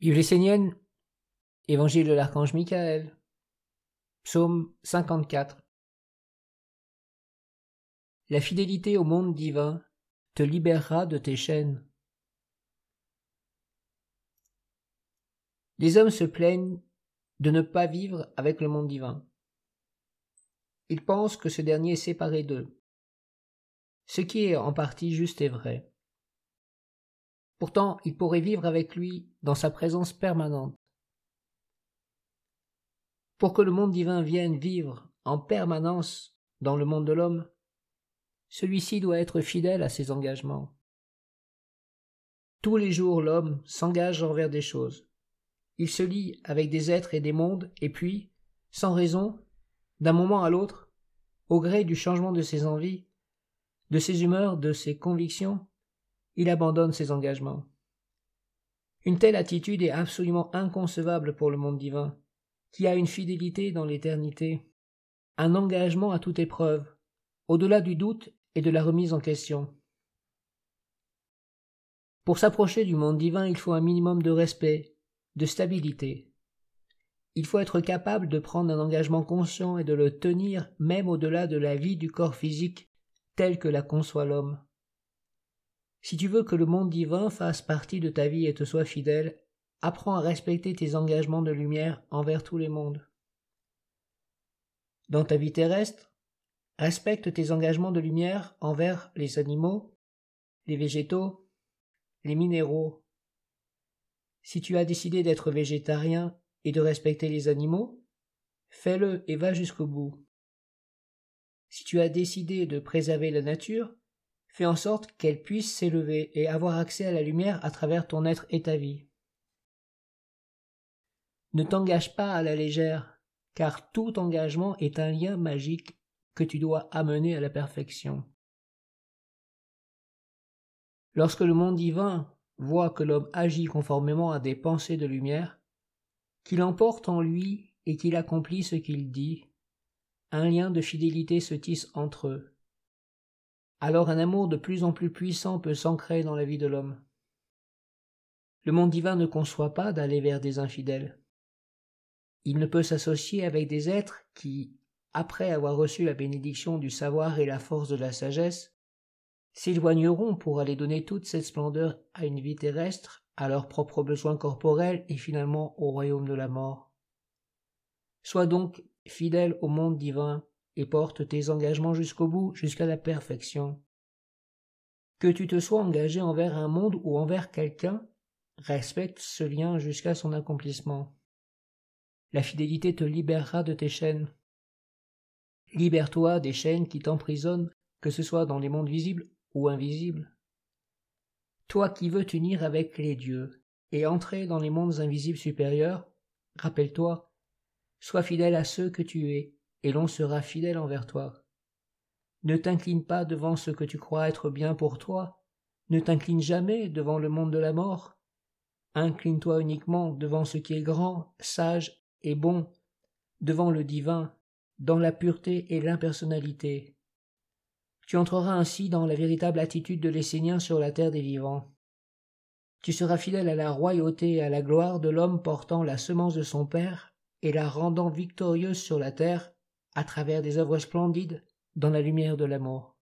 Bible essénienne, Évangile de l'archange Michael, Psaume 54. La fidélité au monde divin te libérera de tes chaînes. Les hommes se plaignent de ne pas vivre avec le monde divin. Ils pensent que ce dernier est séparé d'eux. Ce qui est en partie juste et vrai. Pourtant, ils pourraient vivre avec lui dans sa présence permanente. Pour que le monde divin vienne vivre en permanence dans le monde de l'homme, celui-ci doit être fidèle à ses engagements. Tous les jours l'homme s'engage envers des choses. Il se lie avec des êtres et des mondes, et puis, sans raison, d'un moment à l'autre, au gré du changement de ses envies, de ses humeurs, de ses convictions, il abandonne ses engagements. Une telle attitude est absolument inconcevable pour le monde divin, qui a une fidélité dans l'éternité, un engagement à toute épreuve, au-delà du doute et de la remise en question. Pour s'approcher du monde divin, il faut un minimum de respect, de stabilité. Il faut être capable de prendre un engagement conscient et de le tenir même au-delà de la vie du corps physique telle que la conçoit l'homme. Si tu veux que le monde divin fasse partie de ta vie et te soit fidèle, apprends à respecter tes engagements de lumière envers tous les mondes. Dans ta vie terrestre, respecte tes engagements de lumière envers les animaux, les végétaux, les minéraux. Si tu as décidé d'être végétarien et de respecter les animaux, fais-le et va jusqu'au bout. Si tu as décidé de préserver la nature, fais en sorte qu'elle puisse s'élever et avoir accès à la lumière à travers ton être et ta vie. Ne t'engage pas à la légère, car tout engagement est un lien magique que tu dois amener à la perfection. Lorsque le monde divin voit que l'homme agit conformément à des pensées de lumière, qu'il emporte en lui et qu'il accomplit ce qu'il dit, un lien de fidélité se tisse entre eux. Alors un amour de plus en plus puissant peut s'ancrer dans la vie de l'homme. Le monde divin ne conçoit pas d'aller vers des infidèles. Il ne peut s'associer avec des êtres qui, après avoir reçu la bénédiction du savoir et la force de la sagesse, s'éloigneront pour aller donner toute cette splendeur à une vie terrestre, à leurs propres besoins corporels et finalement au royaume de la mort. Sois donc fidèle au monde divin, et porte tes engagements jusqu'au bout, jusqu'à la perfection. Que tu te sois engagé envers un monde ou envers quelqu'un, respecte ce lien jusqu'à son accomplissement. La fidélité te libérera de tes chaînes. Libère-toi des chaînes qui t'emprisonnent, que ce soit dans les mondes visibles ou invisibles. Toi qui veux t'unir avec les dieux et entrer dans les mondes invisibles supérieurs, rappelle-toi Sois fidèle à ceux que tu es, et l'on sera fidèle envers toi. Ne t'incline pas devant ce que tu crois être bien pour toi, ne t'incline jamais devant le monde de la mort. Incline-toi uniquement devant ce qui est grand, sage et bon, devant le divin, dans la pureté et l'impersonnalité. Tu entreras ainsi dans la véritable attitude de l'Essénien sur la terre des vivants. Tu seras fidèle à la royauté et à la gloire de l'homme portant la semence de son Père, et la rendant victorieuse sur la terre à travers des œuvres splendides dans la lumière de l'amour.